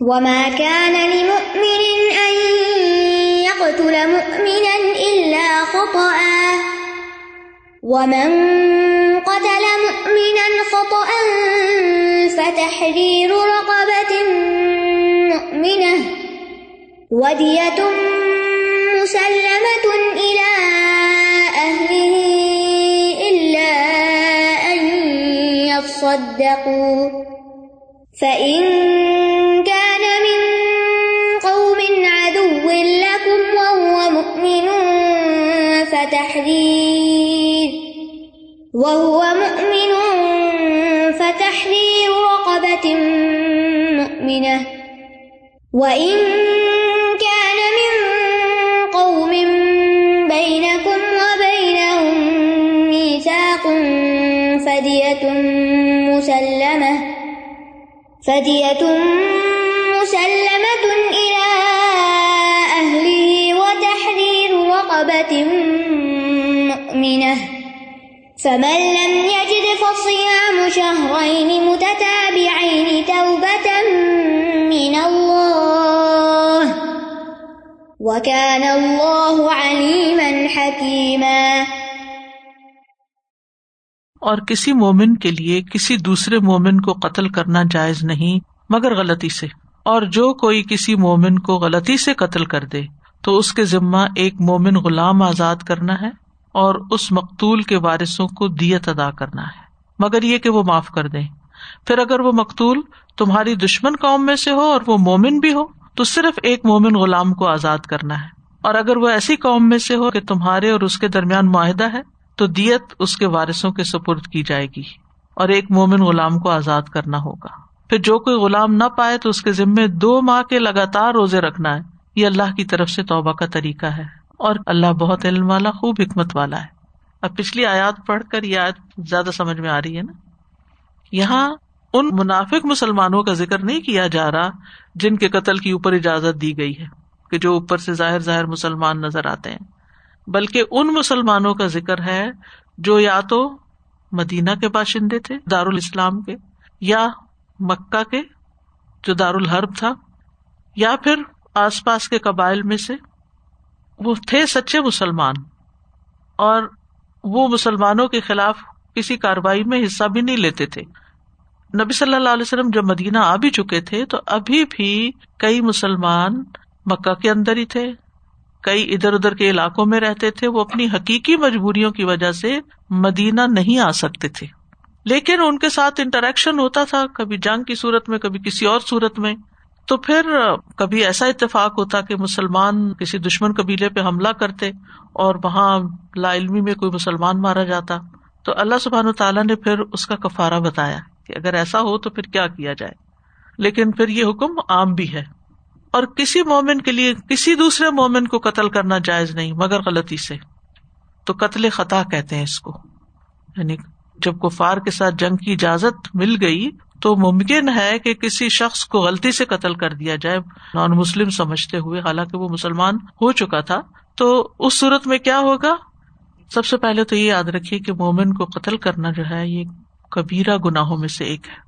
وما كان لمؤمن يقتل مؤمنا مؤمنا ومن قتل فتحرير وم کیا سترکتی ودی تم سل متونلہ يصدقوا س تحرير وهو مؤمن فتحرير رقبة مؤمنة وإن فدية مسلمة فدية مسلمة اور کسی مومن کے لیے کسی دوسرے مومن کو قتل کرنا جائز نہیں مگر غلطی سے اور جو کوئی کسی مومن کو غلطی سے قتل کر دے تو اس کے ذمہ ایک مومن غلام آزاد کرنا ہے اور اس مقتول کے وارثوں کو دیت ادا کرنا ہے مگر یہ کہ وہ معاف کر دے پھر اگر وہ مقتول تمہاری دشمن قوم میں سے ہو اور وہ مومن بھی ہو تو صرف ایک مومن غلام کو آزاد کرنا ہے اور اگر وہ ایسی قوم میں سے ہو کہ تمہارے اور اس کے درمیان معاہدہ ہے تو دیت اس کے وارثوں کے سپرد کی جائے گی اور ایک مومن غلام کو آزاد کرنا ہوگا پھر جو کوئی غلام نہ پائے تو اس کے ذمے دو ماہ کے لگاتار روزے رکھنا ہے یہ اللہ کی طرف سے توبہ کا طریقہ ہے اور اللہ بہت علم والا خوب حکمت والا ہے اب پچھلی آیات پڑھ کر یہ آیت زیادہ سمجھ میں آ رہی ہے نا یہاں ان منافق مسلمانوں کا ذکر نہیں کیا جا رہا جن کے قتل کی اوپر اجازت دی گئی ہے کہ جو اوپر سے ظاہر ظاہر مسلمان نظر آتے ہیں بلکہ ان مسلمانوں کا ذکر ہے جو یا تو مدینہ کے باشندے تھے دار الاسلام کے یا مکہ کے جو دارالحرب تھا یا پھر آس پاس کے قبائل میں سے وہ تھے سچے مسلمان اور وہ مسلمانوں کے خلاف کسی کاروائی میں حصہ بھی نہیں لیتے تھے نبی صلی اللہ علیہ وسلم جب مدینہ آ بھی چکے تھے تو ابھی بھی کئی مسلمان مکہ کے اندر ہی تھے کئی ادھر ادھر کے علاقوں میں رہتے تھے وہ اپنی حقیقی مجبوریوں کی وجہ سے مدینہ نہیں آ سکتے تھے لیکن ان کے ساتھ انٹریکشن ہوتا تھا کبھی جنگ کی صورت میں کبھی کسی اور صورت میں تو پھر کبھی ایسا اتفاق ہوتا کہ مسلمان کسی دشمن قبیلے پہ حملہ کرتے اور وہاں لا علمی میں کوئی مسلمان مارا جاتا تو اللہ سبحان تعالیٰ نے پھر اس کا کفارا بتایا کہ اگر ایسا ہو تو پھر کیا کیا جائے لیکن پھر یہ حکم عام بھی ہے اور کسی مومن کے لیے کسی دوسرے مومن کو قتل کرنا جائز نہیں مگر غلطی سے تو قتل خطا کہتے ہیں اس کو یعنی جب کفار کے ساتھ جنگ کی اجازت مل گئی تو ممکن ہے کہ کسی شخص کو غلطی سے قتل کر دیا جائے نان مسلم سمجھتے ہوئے حالانکہ وہ مسلمان ہو چکا تھا تو اس صورت میں کیا ہوگا سب سے پہلے تو یہ یاد رکھیے کہ مومن کو قتل کرنا جو ہے یہ کبیرا گناہوں میں سے ایک ہے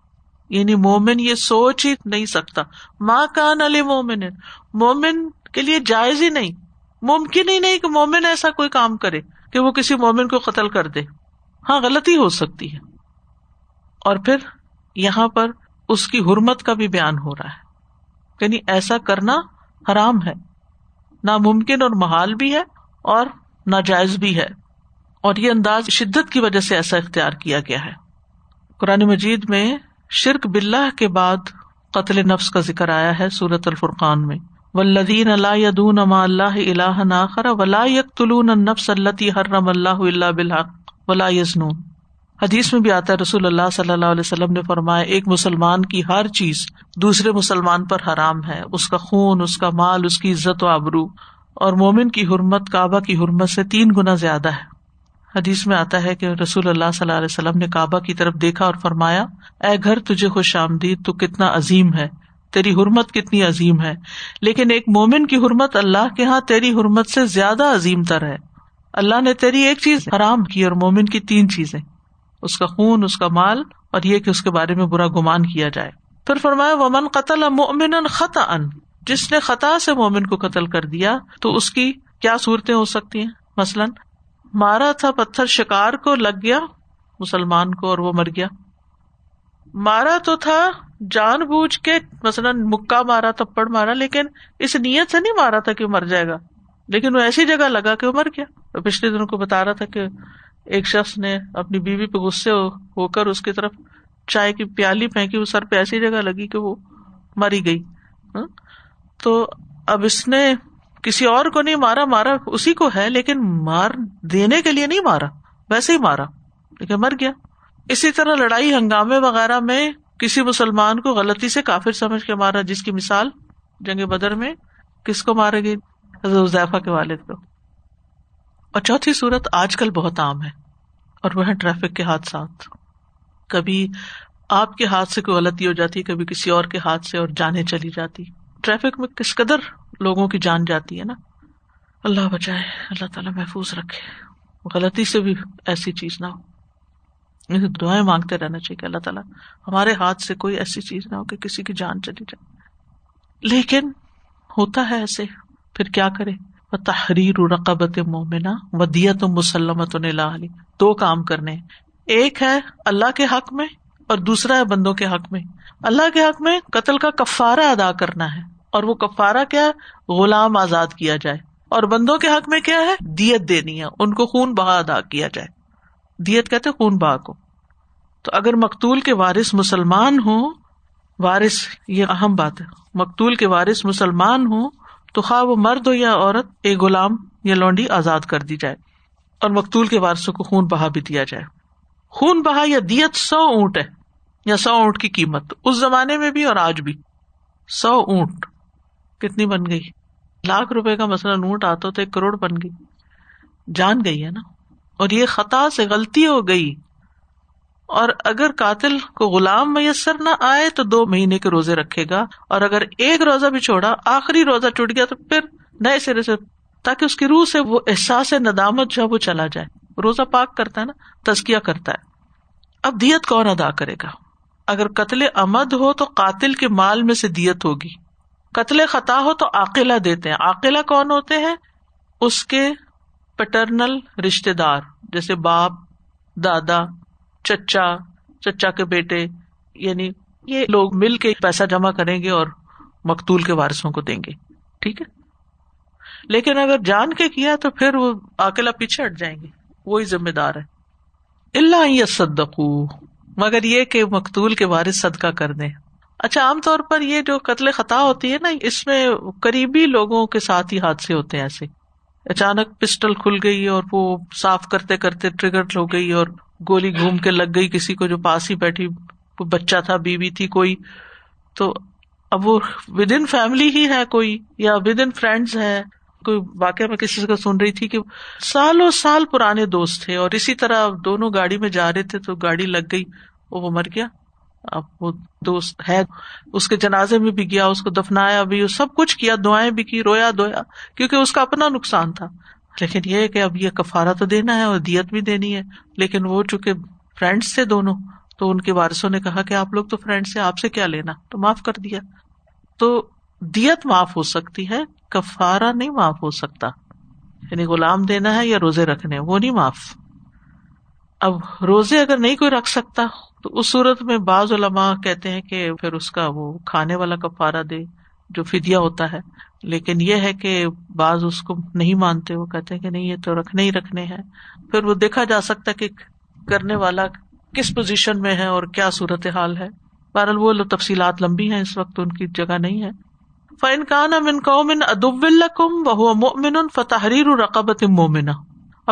یعنی مومن یہ سوچ ہی نہیں سکتا ماں کان علی مومن مومن کے لیے جائز ہی نہیں ممکن ہی نہیں کہ مومن ایسا کوئی کام کرے کہ وہ کسی مومن کو قتل کر دے ہاں غلطی ہو سکتی ہے اور پھر یہاں پر اس کی حرمت کا بھی بیان ہو رہا ہے یعنی ایسا کرنا حرام ہے ناممکن اور محال بھی ہے اور ناجائز بھی ہے اور یہ انداز شدت کی وجہ سے ایسا اختیار کیا گیا ہے قرآن مجید میں شرک بلّہ کے بعد قتل نفس کا ذکر آیا ہے سورت الفرقان میں ولدین اللہ اللہ اللہ اللہ اللہ ولا یزنون حدیث میں بھی آتا ہے رسول اللہ صلی اللہ علیہ وسلم نے فرمایا ایک مسلمان کی ہر چیز دوسرے مسلمان پر حرام ہے اس کا خون اس کا مال اس کی عزت و آبرو اور مومن کی حرمت کعبہ کی حرمت سے تین گنا زیادہ ہے حدیث میں آتا ہے کہ رسول اللہ صلی اللہ علیہ وسلم نے کعبہ کی طرف دیکھا اور فرمایا اے گھر تجھے خوش آمدید تو کتنا عظیم ہے تیری حرمت کتنی عظیم ہے لیکن ایک مومن کی حرمت اللہ کے ہاں تیری حرمت سے زیادہ عظیم تر ہے اللہ نے تیری ایک چیز حرام کی اور مومن کی تین چیزیں اس کا خون اس کا مال اور یہ کہ اس کے بارے میں برا گمان کیا جائے پھر فرمایا ومن قتل مومن خطا ان جس نے خطا سے مومن کو قتل کر دیا تو اس کی کیا صورتیں ہو سکتی ہیں مثلاً مارا تھا پتھر شکار کو لگ گیا مسلمان کو اور وہ مر گیا مارا تو تھا جان بوجھ کے مثلاً مکہ مارا تپڑ مارا لیکن اس نیت سے نہیں مارا تھا کہ مر جائے گا لیکن وہ ایسی جگہ لگا کہ وہ مر گیا پچھلے دنوں کو بتا رہا تھا کہ ایک شخص نے اپنی بیوی پہ غصے ہو کر اس کی طرف چائے کی پیالی پھینکی وہ سر پہ ایسی جگہ لگی کہ وہ مری گئی ہاں؟ تو اب اس نے کسی اور کو نہیں مارا مارا اسی کو ہے لیکن مار دینے کے لیے نہیں مارا ویسے ہی مارا لیکن مر گیا اسی طرح لڑائی ہنگامے وغیرہ میں کسی مسلمان کو غلطی سے کافر سمجھ کے مارا جس کی مثال جنگ بدر میں کس کو مارے گی حضرت کے والد کو اور چوتھی صورت آج کل بہت عام ہے اور وہ ہے ٹریفک کے ہاتھ ساتھ کبھی آپ کے ہاتھ سے کوئی غلطی ہو جاتی ہے کبھی کسی اور کے ہاتھ سے اور جانیں چلی جاتی ٹریفک میں کس قدر لوگوں کی جان جاتی ہے نا اللہ بچائے اللہ تعالیٰ محفوظ رکھے غلطی سے بھی ایسی چیز نہ ہو دعائیں مانگتے رہنا چاہیے کہ اللہ تعالیٰ ہمارے ہاتھ سے کوئی ایسی چیز نہ ہو کہ کسی کی جان چلی جائے لیکن ہوتا ہے ایسے پھر کیا کرے و تحریر رقبت مومنا دیت و مسلمت علی دو کام کرنے ایک ہے اللہ کے حق میں اور دوسرا ہے بندوں کے حق میں اللہ کے حق میں قتل کا کفارا ادا کرنا ہے اور وہ کفارا کیا غلام آزاد کیا جائے اور بندوں کے حق میں کیا ہے دیت دینی ہے ان کو خون بہا ادا کیا جائے دیت کہتے خون بہا کو تو اگر مقتول کے وارث مسلمان ہوں وارث یہ اہم بات ہے مقتول کے وارث مسلمان ہوں تو خواہ وہ مرد ہو یا عورت ایک غلام یا لونڈی آزاد کر دی جائے اور مقتول کے وارثوں کو خون بہا بھی دیا جائے خون بہا یا دیت سو اونٹ ہے یا سو اونٹ کی قیمت اس زمانے میں بھی اور آج بھی سو اونٹ کتنی بن گئی لاکھ روپے کا مثلاً اونٹ آتا تو ایک کروڑ بن گئی جان گئی ہے نا اور یہ خطا سے غلطی ہو گئی اور اگر قاتل کو غلام میسر نہ آئے تو دو مہینے کے روزے رکھے گا اور اگر ایک روزہ بھی چھوڑا آخری روزہ ٹوٹ گیا تو پھر نئے سرے سے تاکہ اس کی روح سے وہ احساس ندامت جو ہے وہ چلا جائے روزہ پاک کرتا ہے نا تزکیا کرتا ہے اب دیت کون ادا کرے گا اگر قتل عمد ہو تو قاتل کے مال میں سے دیت ہوگی قتل خطا ہو تو عقیلہ دیتے ہیں عقیلہ کون ہوتے ہیں اس کے پیٹرنل رشتے دار جیسے باپ دادا چچا چچا کے بیٹے یعنی یہ لوگ مل کے پیسہ جمع کریں گے اور مقتول کے وارثوں کو دیں گے ٹھیک ہے لیکن اگر جان کے کیا تو پھر وہ اکیلا پیچھے ہٹ جائیں گے وہی ذمہ دار ہے اللہ صدقو مگر یہ کہ مقتول کے وارث صدقہ کر دیں اچھا عام طور پر یہ جو قتل خطا ہوتی ہے نا اس میں قریبی لوگوں کے ساتھ ہی حادثے ہوتے ہیں ایسے اچانک پسٹل کھل گئی اور وہ صاف کرتے کرتے ٹریگر ہو گئی اور گولی گھوم کے لگ گئی کسی کو جو پاس ہی بیٹھی بچہ تھا بیوی بی تھی کوئی تو اب وہ ود ان فیملی ہی ہے کوئی یا ود ان فرینڈس ہے کوئی واقعہ سالوں سال پرانے دوست تھے اور اسی طرح دونوں گاڑی میں جا رہے تھے تو گاڑی لگ گئی وہ مر گیا اب وہ دوست ہے اس کے جنازے میں بھی گیا اس کو دفنایا بھی سب کچھ کیا دعائیں بھی کی رویا دھویا کیونکہ اس کا اپنا نقصان تھا لیکن یہ کہ اب یہ کفارا تو دینا ہے اور دیت بھی دینی ہے لیکن وہ چونکہ فرینڈس تھے دونوں تو تو تو تو ان کے نے کہا کہ آپ آپ لوگ فرینڈس سے کیا لینا معاف معاف کر دیا دیت ہو سکتی ہے نہیں معاف ہو سکتا یعنی غلام دینا ہے یا روزے رکھنے وہ نہیں معاف اب روزے اگر نہیں کوئی رکھ سکتا تو اس صورت میں بعض علماء کہتے ہیں کہ پھر اس کا وہ کھانے والا کفارا دے جو فدیا ہوتا ہے لیکن یہ ہے کہ بعض اس کو نہیں مانتے وہ کہتے کہ نہیں یہ تو رکھنے ہی رکھنے ہیں پھر وہ دیکھا جا سکتا کہ کرنے والا کس پوزیشن میں ہے اور کیا صورت حال ہے بہرحال وہ تفصیلات لمبی ہیں اس وقت ان کی جگہ نہیں ہے کان امن فنکان ادب مومن رقبت مومنا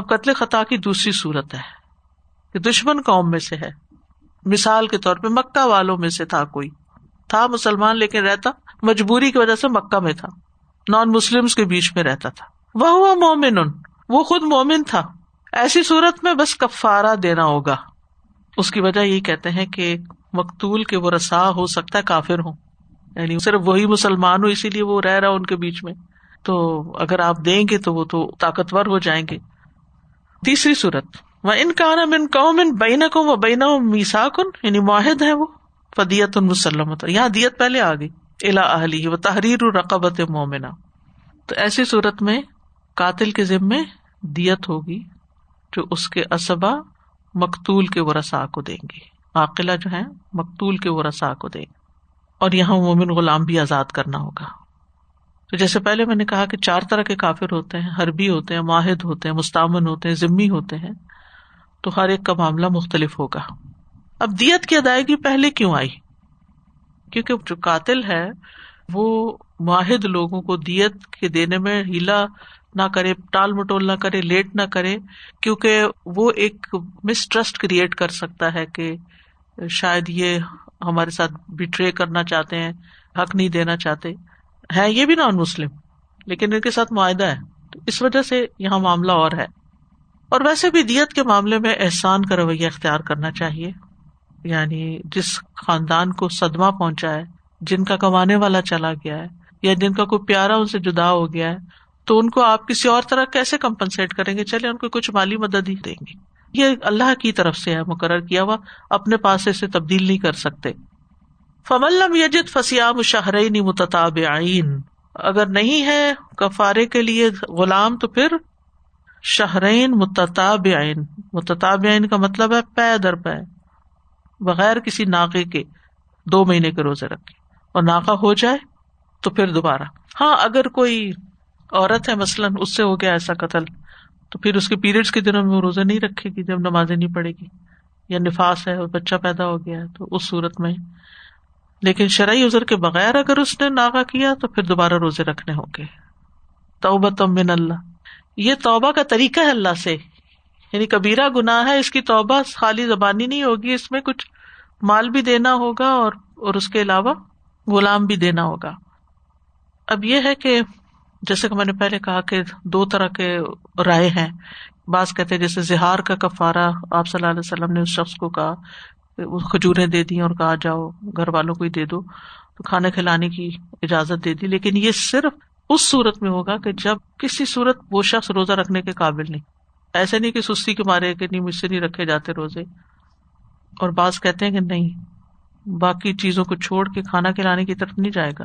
اب قتل خطا کی دوسری صورت ہے دشمن قوم میں سے ہے مثال کے طور پہ مکہ والوں میں سے تھا کوئی تھا مسلمان لیکن رہتا مجبوری کی وجہ سے مکہ میں تھا نان مسلم کے بیچ میں رہتا تھا وہ ہوا مومن وہ خود مومن تھا ایسی صورت میں بس کفارا دینا ہوگا اس کی وجہ یہ کہتے ہیں کہ مقتول کے وہ رسا ہو سکتا ہے کافر ہوں یعنی صرف وہی مسلمان ہو اسی لیے وہ رہ رہا ان کے بیچ میں تو اگر آپ دیں گے تو وہ تو طاقتور ہو جائیں گے تیسری صورت وہ ان کا قوم ان یعنی معاہد ہے وہ فدیت ان مسلم دیت پہلے آ گئی الا و تحریر رقبت مومنا تو ایسی صورت میں قاتل کے ذمے دیت ہوگی جو اس کے اسبا مقتول کے و رسا کو دیں گے عاقلہ جو ہے مقتول کے و رسا کو دیں گے اور یہاں مومن غلام بھی آزاد کرنا ہوگا تو جیسے پہلے میں نے کہا کہ چار طرح کے کافر ہوتے ہیں حربی ہوتے ہیں ماہد ہوتے ہیں مستعمن ہوتے ہیں ذمی ہوتے ہیں تو ہر ایک کا معاملہ مختلف ہوگا اب دیت کی ادائیگی پہلے کیوں آئی کیونکہ جو قاتل ہے وہ معاہد لوگوں کو دیت کے دینے میں ہیلا نہ کرے ٹال مٹول نہ کرے لیٹ نہ کرے کیونکہ وہ ایک مسٹرسٹ کریٹ کر سکتا ہے کہ شاید یہ ہمارے ساتھ بٹرے کرنا چاہتے ہیں حق نہیں دینا چاہتے ہیں یہ بھی نان مسلم لیکن ان کے ساتھ معاہدہ ہے تو اس وجہ سے یہاں معاملہ اور ہے اور ویسے بھی دیت کے معاملے میں احسان کا رویہ اختیار کرنا چاہیے یعنی جس خاندان کو صدمہ پہنچا ہے جن کا کمانے والا چلا گیا ہے یا جن کا کوئی پیارا ان سے جدا ہو گیا ہے تو ان کو آپ کسی اور طرح کیسے کمپنسیٹ کریں گے چلے ان کو کچھ مالی مدد ہی دیں گے یہ اللہ کی طرف سے ہے مقرر کیا ہوا اپنے پاس اسے تبدیل نہیں کر سکتے فمل فسیام شہرین آئین اگر نہیں ہے کفارے کے لیے غلام تو پھر شہرین متطاب آئین متطاب آئین کا مطلب ہے پے در پے بغیر کسی ناقے کے دو مہینے کے روزے رکھے اور ناکا ہو جائے تو پھر دوبارہ ہاں اگر کوئی عورت ہے مثلاً اس سے ہو گیا ایسا قتل تو پھر اس کے پیریڈس کے دنوں میں وہ روزہ نہیں رکھے گی جب نمازیں نہیں پڑے گی یا نفاس ہے اور بچہ پیدا ہو گیا ہے تو اس صورت میں لیکن شرعی ازر کے بغیر اگر اس نے ناغا کیا تو پھر دوبارہ روزے رکھنے ہوں گے توبہ من اللہ یہ توبہ کا طریقہ ہے اللہ سے یعنی کبیرا گناہ ہے اس کی توبہ خالی زبانی نہیں ہوگی اس میں کچھ مال بھی دینا ہوگا اور اور اس کے علاوہ غلام بھی دینا ہوگا اب یہ ہے کہ جیسے کہ میں نے پہلے کہا کہ دو طرح کے رائے ہیں بعض کہتے ہیں جیسے زہار کا کفارا آپ صلی اللہ علیہ وسلم نے اس شخص کو کہا کھجوریں دے دی اور کہا جاؤ گھر والوں کو ہی دے دو تو کھانا کھلانے کی اجازت دے دی لیکن یہ صرف اس صورت میں ہوگا کہ جب کسی صورت وہ شخص روزہ رکھنے کے قابل نہیں ایسے نہیں کہ سستی کے مارے کہ نہیں مجھ سے نہیں رکھے جاتے روزے اور بعض کہتے ہیں کہ نہیں باقی چیزوں کو چھوڑ کے کھانا کھلانے کی طرف نہیں جائے گا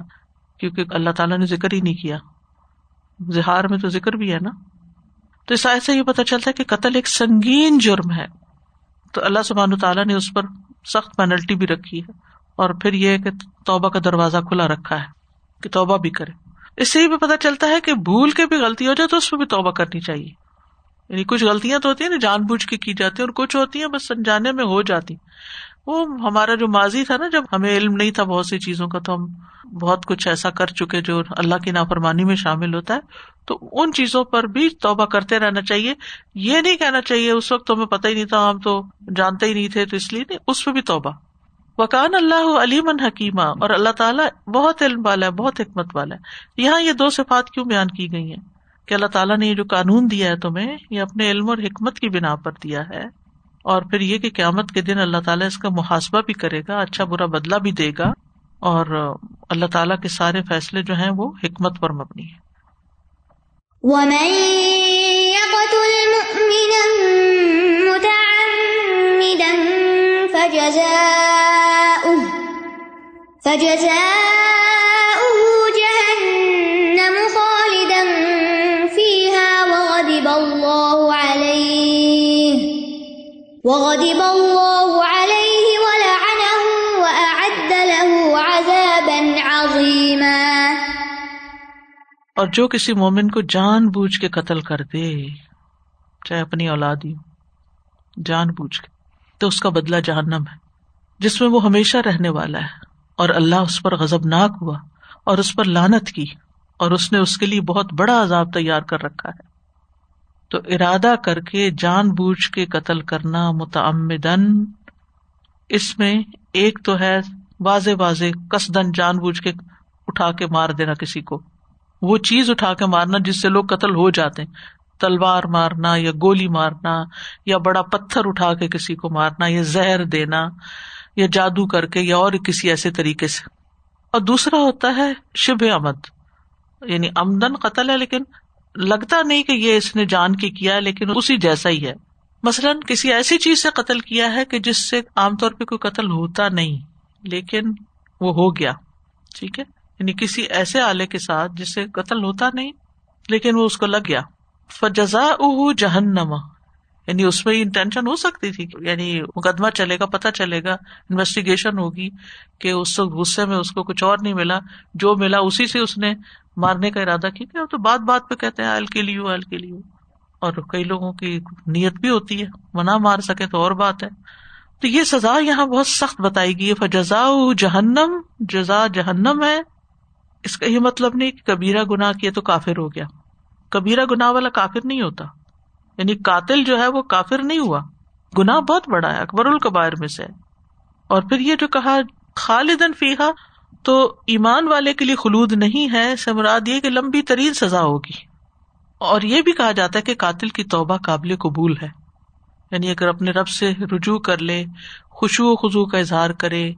کیونکہ اللہ تعالیٰ نے ذکر ہی نہیں کیا زہار میں تو ذکر بھی ہے نا تو اس سے یہ پتہ چلتا ہے کہ قتل ایک سنگین جرم ہے تو اللہ سبحان تعالیٰ نے اس پر سخت پینلٹی بھی رکھی ہے اور پھر یہ کہ توبہ کا دروازہ کھلا رکھا ہے کہ توبہ بھی کرے اس سے یہ بھی پتہ چلتا ہے کہ بھول کے بھی غلطی ہو جائے تو اس پہ بھی توبہ کرنی چاہیے یعنی کچھ غلطیاں تو ہوتی ہیں نا جان بوجھ کے کی جاتی ہیں اور کچھ ہوتی ہیں بس سنجانے میں ہو جاتی وہ ہمارا جو ماضی تھا نا جب ہمیں علم نہیں تھا بہت سی چیزوں کا تو ہم بہت کچھ ایسا کر چکے جو اللہ کی نافرمانی میں شامل ہوتا ہے تو ان چیزوں پر بھی توبہ کرتے رہنا چاہیے یہ نہیں کہنا چاہیے اس وقت تو ہمیں پتہ ہی نہیں تھا ہم تو جانتے ہی نہیں تھے تو اس لیے نہیں اس پہ بھی توبہ وکان اللہ علیم حکیمہ اور اللہ تعالیٰ بہت علم والا ہے بہت حکمت والا ہے یہاں یہ دو صفات کیوں بیان کی گئی ہیں کہ اللہ تعالیٰ نے یہ جو قانون دیا ہے تمہیں یہ اپنے علم اور حکمت کی بنا پر دیا ہے اور پھر یہ کہ قیامت کے دن اللہ تعالیٰ اس کا محاسبہ بھی کرے گا اچھا برا بدلا بھی دے گا اور اللہ تعالیٰ کے سارے فیصلے جو ہیں وہ حکمت پر مبنی ہے اور جو کسی مومن کو جان بوجھ کے قتل کر دے چاہے اپنی اولاد ہی جان بوجھ کے تو اس کا بدلہ جہنم ہے جس میں وہ ہمیشہ رہنے والا ہے اور اللہ اس پر غزب ناک ہوا اور اس پر لانت کی اور اس نے اس کے لیے بہت بڑا عذاب تیار کر رکھا ہے تو ارادہ کر کے جان بوجھ کے قتل کرنا متعمدن اس میں ایک تو ہے واضح واضح کسدن جان بوجھ کے اٹھا کے مار دینا کسی کو وہ چیز اٹھا کے مارنا جس سے لوگ قتل ہو جاتے ہیں تلوار مارنا یا گولی مارنا یا بڑا پتھر اٹھا کے کسی کو مارنا یا زہر دینا یا جادو کر کے یا اور کسی ایسے طریقے سے اور دوسرا ہوتا ہے شب آمد یعنی آمدن قتل ہے لیکن لگتا نہیں کہ یہ اس نے جان کی کیا لیکن اسی جیسا ہی ہے مثلاً کسی ایسی چیز سے قتل کیا ہے کہ جس سے عام طور پہ کوئی قتل ہوتا نہیں لیکن وہ ہو گیا ٹھیک ہے یعنی کسی ایسے آلے کے ساتھ جس سے قتل ہوتا نہیں لیکن وہ اس کو لگ گیا فجزا جہنما یعنی اس میں انٹینشن ہو سکتی تھی یعنی مقدمہ چلے گا پتا چلے گا انویسٹیگیشن ہوگی کہ اس غصے میں اس کو کچھ اور نہیں ملا جو ملا اسی سے اس نے مارنے کا ارادہ کیا تو بات بات پہ کہتے ہیں کے کے لیے لیے اور کئی لوگوں کی نیت بھی ہوتی ہے منع مار سکے تو اور بات ہے تو یہ سزا یہاں بہت سخت بتائی گئی ہے جزا جہنم جزا جہنم ہے اس کا یہ مطلب نہیں کہ کبیرا گنا کیا تو کافر ہو گیا کبیرا گناہ والا کافر نہیں ہوتا یعنی قاتل جو ہے وہ کافر نہیں ہوا گناہ بہت بڑا ہے اکبر القبائر میں سے اور پھر یہ جو کہا خالدن فیحا تو ایمان والے کے لیے خلود نہیں ہے سمراد یہ کہ لمبی ترین سزا ہوگی اور یہ بھی کہا جاتا ہے کہ قاتل کی توبہ قابل قبول ہے یعنی اگر اپنے رب سے رجوع کر لے خوشو و خزو کا اظہار کرے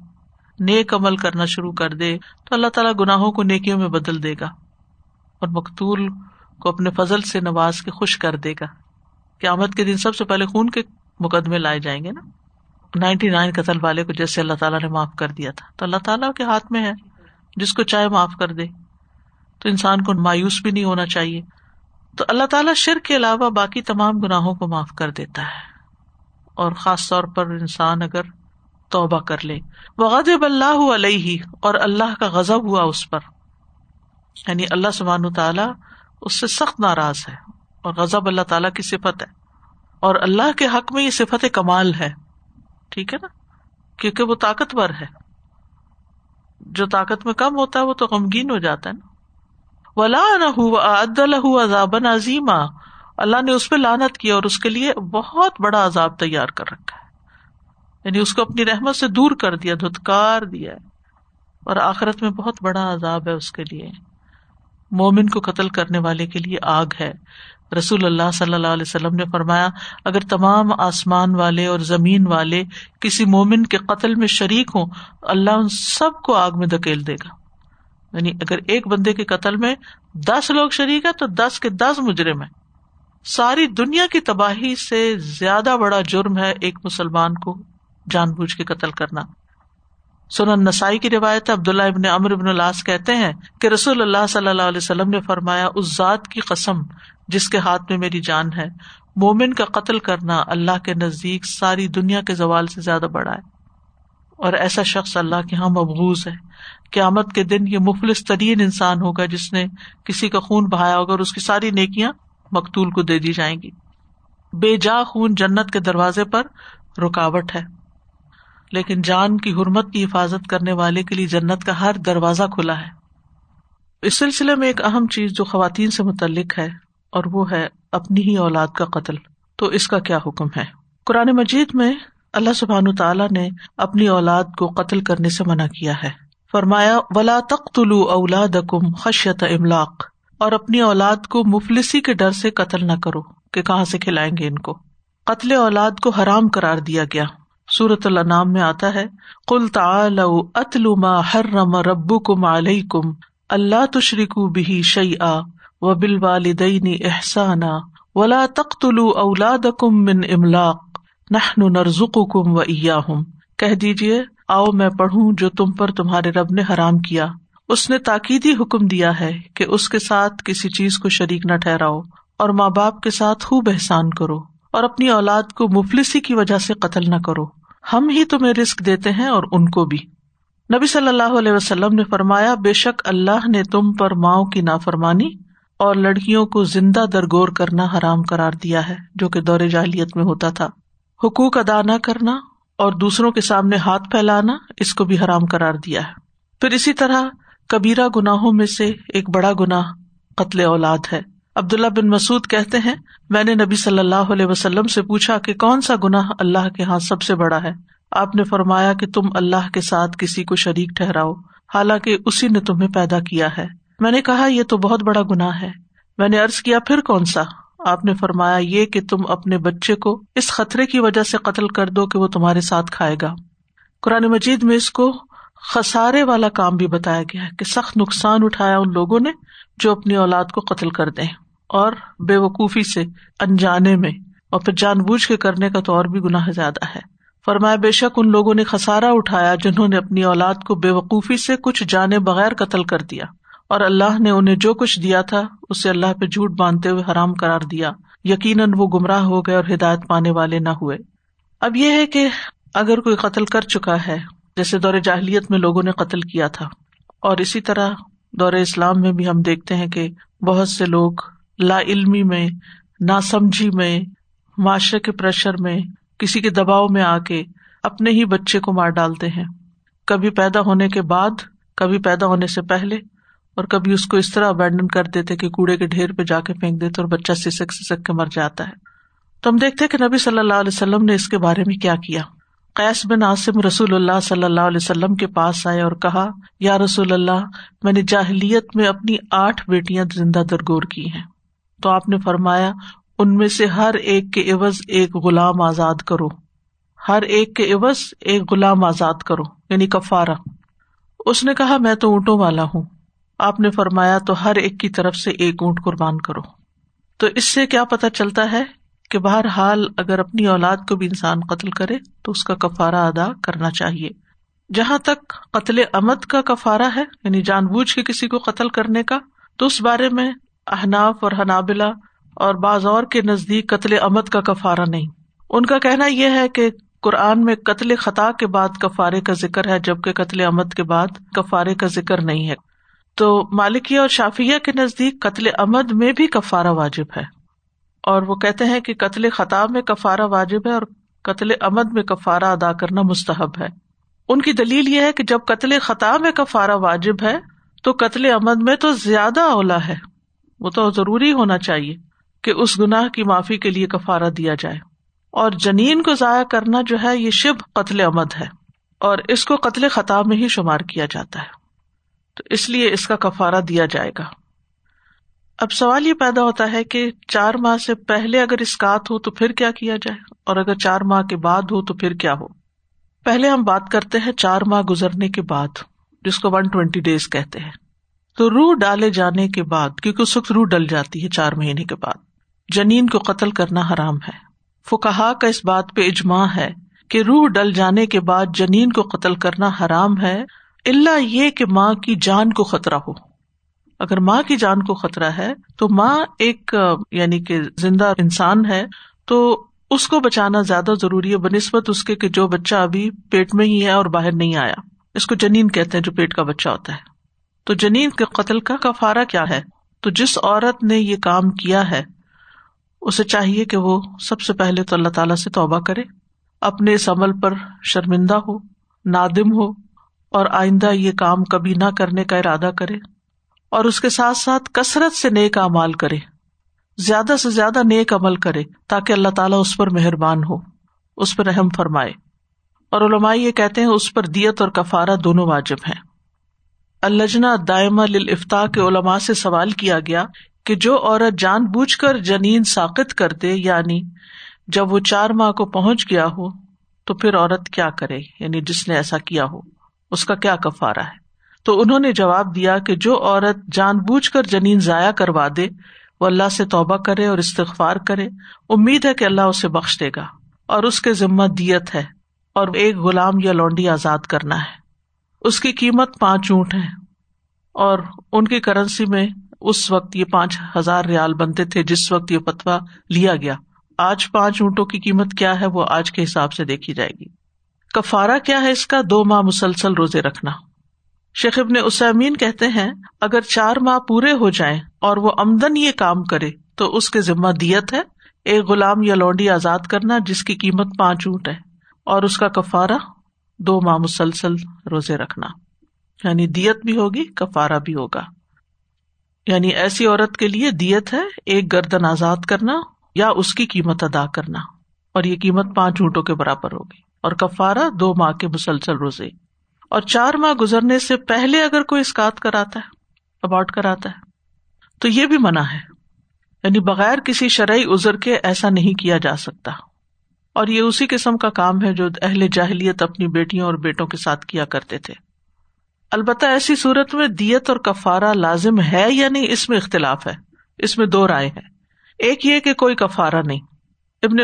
نیک عمل کرنا شروع کر دے تو اللہ تعالیٰ گناہوں کو نیکیوں میں بدل دے گا اور مقتول کو اپنے فضل سے نواز کے خوش کر دے گا آمد کے دن سب سے پہلے خون کے مقدمے لائے جائیں گے نا نائنٹی نائن قتل والے کو جیسے اللہ تعالیٰ نے معاف کر دیا تھا تو اللہ تعالیٰ کے ہاتھ میں ہے جس کو چاہے معاف کر دے تو انسان کو مایوس بھی نہیں ہونا چاہیے تو اللہ تعالیٰ شر کے علاوہ باقی تمام گناہوں کو معاف کر دیتا ہے اور خاص طور پر انسان اگر توبہ کر لے وغد اللہ علیہ اور اللہ کا غزب ہوا اس پر یعنی اللہ سمانو تعالیٰ اس سے سخت ناراض ہے اور غضب اللہ تعالیٰ کی صفت ہے اور اللہ کے حق میں یہ صفت کمال ہے ٹھیک ہے نا کیونکہ وہ طاقتور ہے جو طاقت میں کم ہوتا ہے وہ تو غمگین ہو جاتا ہے نا ولا نہ عظیم اللہ نے اس پہ لانت کی اور اس کے لیے بہت بڑا عذاب تیار کر رکھا ہے یعنی اس کو اپنی رحمت سے دور کر دیا دھتکار دیا اور آخرت میں بہت بڑا عذاب ہے اس کے لیے مومن کو قتل کرنے والے کے لیے آگ ہے رسول اللہ صلی اللہ علیہ وسلم نے فرمایا اگر تمام آسمان والے اور زمین والے کسی مومن کے قتل میں شریک ہوں اللہ ان سب کو آگ میں دھکیل دے گا یعنی اگر ایک بندے کے قتل میں دس لوگ شریک ہے تو دس کے دس مجرم ساری دنیا کی تباہی سے زیادہ بڑا جرم ہے ایک مسلمان کو جان بوجھ کے قتل کرنا سنن نسائی کی روایت عبد اللہ ابن امر ابن اللہ کہتے ہیں کہ رسول اللہ صلی اللہ علیہ وسلم نے فرمایا اس ذات کی قسم جس کے ہاتھ میں میری جان ہے مومن کا قتل کرنا اللہ کے نزدیک ساری دنیا کے زوال سے زیادہ بڑا ہے اور ایسا شخص اللہ کے یہاں مبغوز ہے قیامت کے دن یہ مفلس ترین انسان ہوگا جس نے کسی کا خون بہایا ہوگا اور اس کی ساری نیکیاں مقتول کو دے دی جائیں گی بے جا خون جنت کے دروازے پر رکاوٹ ہے لیکن جان کی حرمت کی حفاظت کرنے والے کے لیے جنت کا ہر دروازہ کھلا ہے اس سلسلے میں ایک اہم چیز جو خواتین سے متعلق ہے اور وہ ہے اپنی ہی اولاد کا قتل تو اس کا کیا حکم ہے قرآن مجید میں اللہ سبحان تعالیٰ نے اپنی اولاد کو قتل کرنے سے منع کیا ہے فرمایا ولا تخت اولاد کم خشیت املاق اور اپنی اولاد کو مفلسی کے ڈر سے قتل نہ کرو کہ کہاں سے کھلائیں گے ان کو قتل اولاد کو حرام کرار دیا گیا سورت اللہ نام میں آتا ہے کل اتلو ما ہر رم ربو کم علیہ کم اللہ تشریق بھی شعی و بل والدین احسان ولا تخت لو اولاد کم من املاک نہ دیجیے آؤ میں پڑھوں جو تم پر تمہارے رب نے حرام کیا اس نے تاکیدی حکم دیا ہے کہ اس کے ساتھ کسی چیز کو شریک نہ ٹھہراؤ اور ماں باپ کے ساتھ خوب احسان کرو اور اپنی اولاد کو مفلسی کی وجہ سے قتل نہ کرو ہم ہی تمہیں رسک دیتے ہیں اور ان کو بھی نبی صلی اللہ علیہ وسلم نے فرمایا بے شک اللہ نے تم پر ماؤں کی نافرمانی اور لڑکیوں کو زندہ درگور کرنا حرام کرار دیا ہے جو کہ دور جاہلیت میں ہوتا تھا حقوق ادا نہ کرنا اور دوسروں کے سامنے ہاتھ پھیلانا اس کو بھی حرام کرار دیا ہے پھر اسی طرح کبیرہ گناہوں میں سے ایک بڑا گناہ قتل اولاد ہے عبداللہ بن مسعد کہتے ہیں میں نے نبی صلی اللہ علیہ وسلم سے پوچھا کہ کون سا گنا اللہ کے ہاں سب سے بڑا ہے آپ نے فرمایا کہ تم اللہ کے ساتھ کسی کو شریک ٹھہراؤ حالانکہ اسی نے تمہیں پیدا کیا ہے میں نے کہا یہ تو بہت بڑا گنا ہے میں نے ارض کیا پھر کون سا آپ نے فرمایا یہ کہ تم اپنے بچے کو اس خطرے کی وجہ سے قتل کر دو کہ وہ تمہارے ساتھ کھائے گا قرآن مجید میں اس کو خسارے والا کام بھی بتایا گیا ہے کہ سخت نقصان اٹھایا ان لوگوں نے جو اپنی اولاد کو قتل کر دے اور بے وقوفی سے انجانے میں اور پھر جان بوجھ کے کرنے کا تو اور بھی گناہ زیادہ ہے فرمایا بے شک ان لوگوں نے خسارا اٹھایا جنہوں نے اپنی اولاد کو بے وقوفی سے کچھ جانے بغیر قتل کر دیا اور اللہ نے انہیں جو کچھ دیا تھا اسے اللہ پہ جھوٹ باندھتے ہوئے حرام کرار دیا یقیناً وہ گمراہ ہو گئے اور ہدایت پانے والے نہ ہوئے اب یہ ہے کہ اگر کوئی قتل کر چکا ہے جیسے دور جاہلیت میں لوگوں نے قتل کیا تھا اور اسی طرح دور اسلام میں بھی ہم دیکھتے ہیں کہ بہت سے لوگ لا علمی میں نا سمجھی میں معاشرے کے پریشر میں کسی کے دباؤ میں آ کے اپنے ہی بچے کو مار ڈالتے ہیں کبھی پیدا ہونے کے بعد کبھی پیدا ہونے سے پہلے اور کبھی اس کو اس طرح ابینڈن کر دیتے کہ کوڑے کے ڈھیر پہ جا کے پھینک دیتے اور بچہ سسک سسک کے مر جاتا ہے تو ہم دیکھتے کہ نبی صلی اللہ علیہ وسلم نے اس کے بارے میں کیا کیا قیص بن عاصم رسول اللہ صلی اللہ علیہ وسلم کے پاس آئے اور کہا یا رسول اللہ میں نے جاہلیت میں اپنی آٹھ بیٹیاں زندہ درگور کی ہیں تو آپ نے فرمایا ان میں سے ہر ایک کے عوض ایک غلام آزاد کرو ہر ایک کے عوض ایک غلام آزاد کرو یعنی کفارا اس نے کہا میں تو اونٹوں والا ہوں آپ نے فرمایا تو ہر ایک کی طرف سے ایک اونٹ قربان کرو تو اس سے کیا پتا چلتا ہے کہ بہرحال اگر اپنی اولاد کو بھی انسان قتل کرے تو اس کا کفارہ ادا کرنا چاہیے جہاں تک قتل امد کا کفارہ ہے یعنی جان بوجھ کے کسی کو قتل کرنے کا تو اس بارے میں احناف اور حنابلہ اور بازور کے نزدیک قتل امد کا کفارہ نہیں ان کا کہنا یہ ہے کہ قرآن میں قتل خطا کے بعد کفارے کا ذکر ہے جبکہ قتل امد کے بعد کفارے کا ذکر نہیں ہے تو مالکیا اور شافیہ کے نزدیک قتل عمد میں بھی کفارا واجب ہے اور وہ کہتے ہیں کہ قتل خطاب میں کفارہ واجب ہے اور قتل عمد میں کفارہ ادا کرنا مستحب ہے ان کی دلیل یہ ہے کہ جب قتل خطاب میں کفارا واجب ہے تو قتل عمد میں تو زیادہ اولا ہے وہ تو ضروری ہونا چاہیے کہ اس گناہ کی معافی کے لیے کفارہ دیا جائے اور جنین کو ضائع کرنا جو ہے یہ شب قتل عمد ہے اور اس کو قتل خطاب میں ہی شمار کیا جاتا ہے تو اس لیے اس کا کفارا دیا جائے گا اب سوال یہ پیدا ہوتا ہے کہ چار ماہ سے پہلے اگر اسکات ہو تو پھر کیا کیا جائے اور اگر چار ماہ کے بعد ہو تو پھر کیا ہو پہلے ہم بات کرتے ہیں چار ماہ گزرنے کے بعد جس کو ون ٹوینٹی ڈیز کہتے ہیں تو روح ڈالے جانے کے بعد کیونکہ اس وقت رو ڈل جاتی ہے چار مہینے کے بعد جنین کو قتل کرنا حرام ہے فکہ کا اس بات پہ اجماع ہے کہ روح ڈل جانے کے بعد جنین کو قتل کرنا حرام ہے اللہ یہ کہ ماں کی جان کو خطرہ ہو اگر ماں کی جان کو خطرہ ہے تو ماں ایک یعنی کہ زندہ انسان ہے تو اس کو بچانا زیادہ ضروری ہے بہ نسبت اس کے کہ جو بچہ ابھی پیٹ میں ہی ہے اور باہر نہیں آیا اس کو جنین کہتے ہیں جو پیٹ کا بچہ ہوتا ہے تو جنین کے قتل کا کفارہ کیا ہے تو جس عورت نے یہ کام کیا ہے اسے چاہیے کہ وہ سب سے پہلے تو اللہ تعالیٰ سے توبہ کرے اپنے اس عمل پر شرمندہ ہو نادم ہو اور آئندہ یہ کام کبھی نہ کرنے کا ارادہ کرے اور اس کے ساتھ ساتھ کثرت سے نیک امال کرے زیادہ سے زیادہ نیک عمل کرے تاکہ اللہ تعالیٰ اس پر مہربان ہو اس پر اہم فرمائے اور علماء یہ کہتے ہیں اس پر دیت اور کفارہ دونوں واجب ہیں الجنا دائمہ الفتاح کے علماء سے سوال کیا گیا کہ جو عورت جان بوجھ کر جنین ساقت کر دے یعنی جب وہ چار ماہ کو پہنچ گیا ہو تو پھر عورت کیا کرے یعنی جس نے ایسا کیا ہو اس کا کیا کفارا ہے تو انہوں نے جواب دیا کہ جو عورت جان بوجھ کر جنین ضائع کروا دے وہ اللہ سے توبہ کرے اور استغفار کرے امید ہے کہ اللہ اسے بخش دے گا اور اس کے ذمہ دیت ہے اور ایک غلام یا لونڈی آزاد کرنا ہے اس کی قیمت پانچ اونٹ ہے اور ان کی کرنسی میں اس وقت یہ پانچ ہزار ریال بنتے تھے جس وقت یہ پتوا لیا گیا آج پانچ اونٹوں کی قیمت کیا ہے وہ آج کے حساب سے دیکھی جائے گی کفارہ کیا ہے اس کا دو ماہ مسلسل روزے رکھنا شیخ نے اسامین کہتے ہیں اگر چار ماہ پورے ہو جائیں اور وہ آمدن یہ کام کرے تو اس کے ذمہ دیت ہے ایک غلام یا لونڈی آزاد کرنا جس کی قیمت پانچ اونٹ ہے اور اس کا کفارہ دو ماہ مسلسل روزے رکھنا یعنی دیت بھی ہوگی کفارہ بھی ہوگا یعنی ایسی عورت کے لیے دیت ہے ایک گردن آزاد کرنا یا اس کی قیمت ادا کرنا اور یہ قیمت پانچ اونٹوں کے برابر ہوگی اور دو ماہ کے مسلسل روزے اور چار ماہ گزرنے سے پہلے اگر کوئی اسکات کراتا ہے کراتا ہے تو یہ بھی منع ہے یعنی بغیر کسی شرعی ازر کے ایسا نہیں کیا جا سکتا اور یہ اسی قسم کا کام ہے جو اہل جاہلیت اپنی بیٹیوں اور بیٹوں کے ساتھ کیا کرتے تھے البتہ ایسی صورت میں دیت اور کفارا لازم ہے یا نہیں اس میں اختلاف ہے اس میں دو رائے ہیں ایک یہ کہ کوئی کفارا نہیں ابن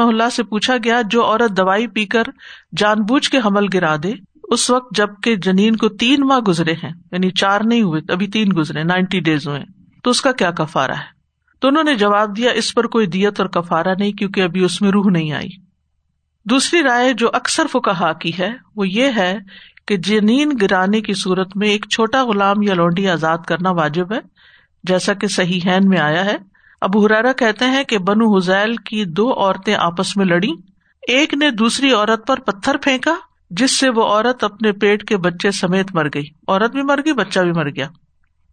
اللہ سے پوچھا گیا جو عورت دوائی پی کر جان بوجھ کے حمل گرا دے اس وقت جب کہ جنین کو تین ماہ گزرے ہیں یعنی چار نہیں ہوئے ابھی تین گزرے نائنٹی ڈیز ہوئے تو اس کا کیا کفارا ہے تو انہوں نے جواب دیا اس پر کوئی دیت اور کفارہ نہیں کیونکہ ابھی اس میں روح نہیں آئی دوسری رائے جو اکثر فکا کی ہے وہ یہ ہے کہ جنین گرانے کی صورت میں ایک چھوٹا غلام یا لونڈی آزاد کرنا واجب ہے جیسا کہ صحیح ہین میں آیا ہے ابو ہرارا کہتے ہیں کہ بنو حزیل کی دو عورتیں آپس میں لڑی ایک نے دوسری عورت پر پتھر پھینکا جس سے وہ عورت اپنے پیٹ کے بچے سمیت مر گئی عورت بھی مر گئی بچہ بھی مر گیا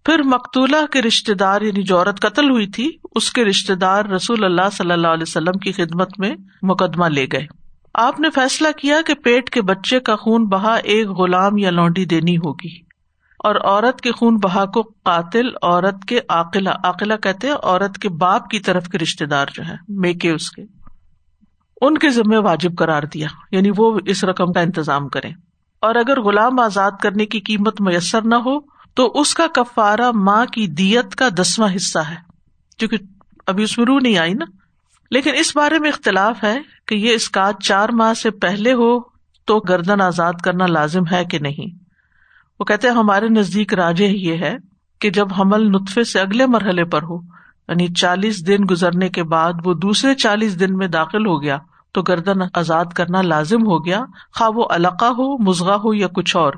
پھر مقتولا کے رشتے دار یعنی جو عورت قتل ہوئی تھی اس کے رشتے دار رسول اللہ صلی اللہ علیہ وسلم کی خدمت میں مقدمہ لے گئے آپ نے فیصلہ کیا کہ پیٹ کے بچے کا خون بہا ایک غلام یا لونڈی دینی ہوگی اور عورت کے خون بہا کو قاتل عورت کے عقلا عقلا کہتے عورت کے باپ کی طرف کے رشتے دار جو ہے مے کے اس کے ان کے ذمے واجب کرار دیا یعنی وہ اس رقم کا انتظام کرے اور اگر غلام آزاد کرنے کی قیمت میسر نہ ہو تو اس کا کفارہ ماں کی دیت کا دسواں حصہ ہے کیونکہ ابھی اس میں رو نہیں آئی نا لیکن اس بارے میں اختلاف ہے کہ یہ اسکاط چار ماہ سے پہلے ہو تو گردن آزاد کرنا لازم ہے کہ نہیں وہ کہتے ہمارے نزدیک راجے یہ ہے کہ جب حمل نطفے سے اگلے مرحلے پر ہو یعنی چالیس دن گزرنے کے بعد وہ دوسرے چالیس دن میں داخل ہو گیا تو گردن آزاد کرنا لازم ہو گیا خا وہ علقہ ہو مزگا ہو یا کچھ اور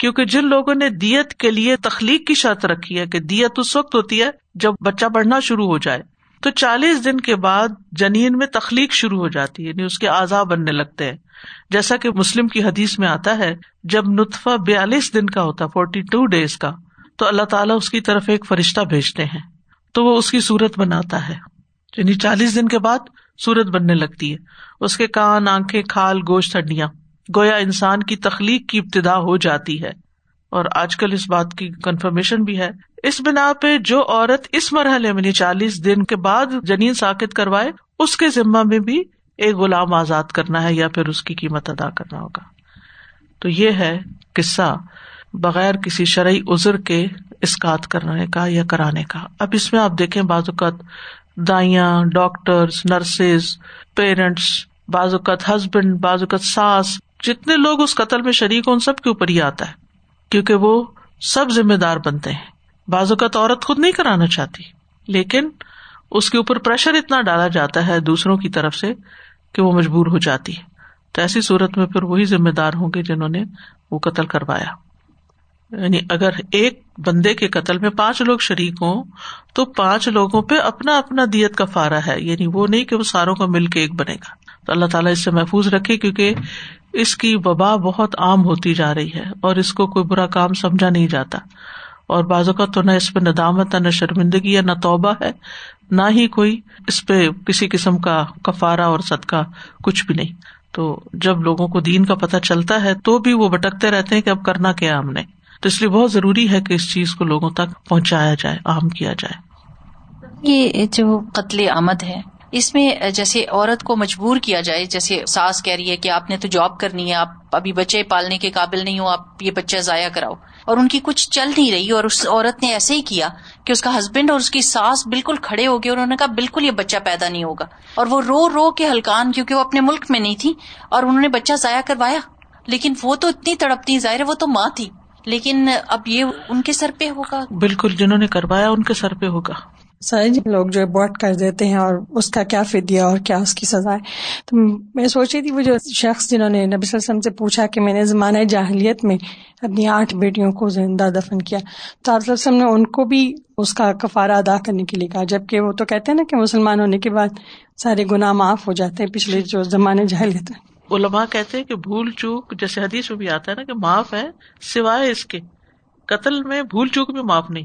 کیونکہ جن لوگوں نے دیت کے لیے تخلیق کی شرط رکھی ہے کہ دیت اس وقت ہوتی ہے جب بچہ بڑھنا شروع ہو جائے تو چالیس دن کے بعد جنین میں تخلیق شروع ہو جاتی ہے یعنی اس کے اعضا بننے لگتے ہیں جیسا کہ مسلم کی حدیث میں آتا ہے جب نتفا بیالیس دن کا ہوتا فورٹی ٹو ڈیز کا تو اللہ تعالیٰ اس کی طرف ایک فرشتہ بھیجتے ہیں تو وہ اس کی بناتا ہے یعنی چالیس دن کے بعد بننے لگتی ہے اس کے کان آنکھیں کھال گوشت ہڈیاں گویا انسان کی تخلیق کی ابتدا ہو جاتی ہے اور آج کل اس بات کی کنفرمیشن بھی ہے اس بنا پہ جو عورت اس مرحلے میں یعنی چالیس دن کے بعد جنین ساکت کروائے اس کے ذمہ میں بھی ایک غلام آزاد کرنا ہے یا پھر اس کی قیمت ادا کرنا ہوگا تو یہ ہے قصہ بغیر کسی شرعی ازر کے اسکات کرنے کا یا کرانے کا اب اس میں آپ دیکھیں بعض اوقات دائیاں ڈاکٹر نرسز پیرنٹس بعض اوقات ہسبینڈ بعض اوقات ساس جتنے لوگ اس قتل میں شریک ہو ان سب کے اوپر ہی آتا ہے کیونکہ وہ سب ذمے دار بنتے ہیں بعض اوقات عورت خود نہیں کرانا چاہتی لیکن اس کے اوپر پریشر اتنا ڈالا جاتا ہے دوسروں کی طرف سے کہ وہ مجبور ہو جاتی تو ایسی صورت میں پھر وہی ذمہ دار ہوں گے جنہوں نے وہ قتل کروایا یعنی اگر ایک بندے کے قتل میں پانچ لوگ شریک ہوں تو پانچ لوگوں پہ اپنا اپنا دیت کا فارا ہے یعنی وہ نہیں کہ وہ ساروں کو مل کے ایک بنے گا تو اللہ تعالیٰ اس سے محفوظ رکھے کیونکہ اس کی وبا بہت عام ہوتی جا رہی ہے اور اس کو کوئی برا کام سمجھا نہیں جاتا اور بعض کا تو نہ اس پہ ندامت ہے نہ شرمندگی ہے نہ توبہ ہے نہ ہی کوئی اس پہ کسی قسم کا کفارا اور صدقہ کچھ بھی نہیں تو جب لوگوں کو دین کا پتہ چلتا ہے تو بھی وہ بٹکتے رہتے ہیں کہ اب کرنا کیا ہم نے تو اس لیے بہت ضروری ہے کہ اس چیز کو لوگوں تک پہنچایا جائے عام کیا جائے یہ جو قتل آمد ہے اس میں جیسے عورت کو مجبور کیا جائے جیسے ساس کہہ رہی ہے کہ آپ نے تو جاب کرنی ہے آپ ابھی بچے پالنے کے قابل نہیں ہو آپ یہ بچہ ضائع کراؤ اور ان کی کچھ چل نہیں رہی اور اس عورت نے ایسے ہی کیا کہ اس کا ہسبینڈ اور اس کی ساس بالکل کھڑے ہو گئے اور انہوں نے کہا بالکل یہ بچہ پیدا نہیں ہوگا اور وہ رو رو کے ہلکان کیونکہ وہ اپنے ملک میں نہیں تھی اور انہوں نے بچہ ضائع کروایا لیکن وہ تو اتنی تڑپتی ظاہر ہے وہ تو ماں تھی لیکن اب یہ ان کے سر پہ ہوگا بالکل جنہوں نے کروایا ان کے سر پہ ہوگا جی لوگ جو کر دیتے ہیں اور اس کا کیا فدیہ اور کیا اس کی سزا ہے تو میں سوچی تھی وہ جو شخص جنہوں نے نبی صلی اللہ علیہ وسلم سے پوچھا کہ میں نے زمانۂ جاہلیت میں اپنی آٹھ بیٹیوں کو زندہ دفن کیا تو آپ وسلم نے ان کو بھی اس کا کفارہ ادا کرنے کے لیے کہا جبکہ وہ تو کہتے ہیں نا کہ مسلمان ہونے کے بعد سارے گناہ معاف ہو جاتے ہیں پچھلے جو زمانۂ جاہلیت میں علماء کہتے ہیں کہ بھول چوک جیسے حدیث میں بھی آتا ہے نا کہ معاف ہے سوائے اس کے قتل میں بھول چوک بھی معاف نہیں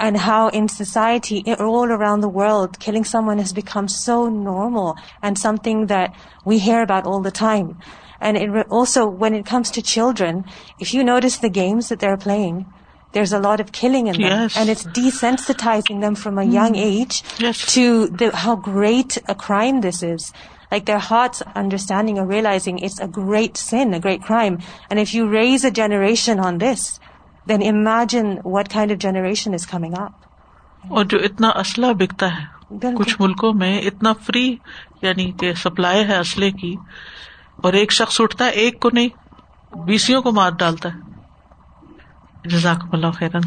and how in society, all around the world, killing someone has become so normal and something that we hear about all the time. And it also, when it comes to children, if you notice the games that they're playing, there's a lot of killing in them. Yes. And it's desensitizing them from a young mm. age to how great a crime this is. Like their hearts understanding or realizing it's a great sin, a great crime. And if you raise a generation on this, then imagine what kind of generation is coming up اور جو اتنا اسلح بکتا ہے کچھ ملکوں میں اتنا free یعنی کہ سپلائی ہے اسلحے کی اور ایک شخص اٹھتا ہے ایک کو نہیں بیسوں کو مار ڈالتا ہے جزاک اللہ خیرن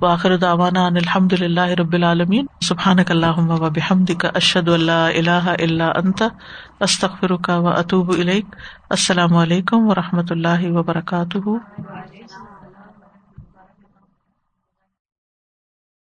واخر دعوانا ان الحمد للہ رب العالمین سبحانک اللہم و بحمدک اشہد اللہ الہ الا انت استغفرک و اتوب الیک السلام علیکم و رحمت اللہ وبرکاتہ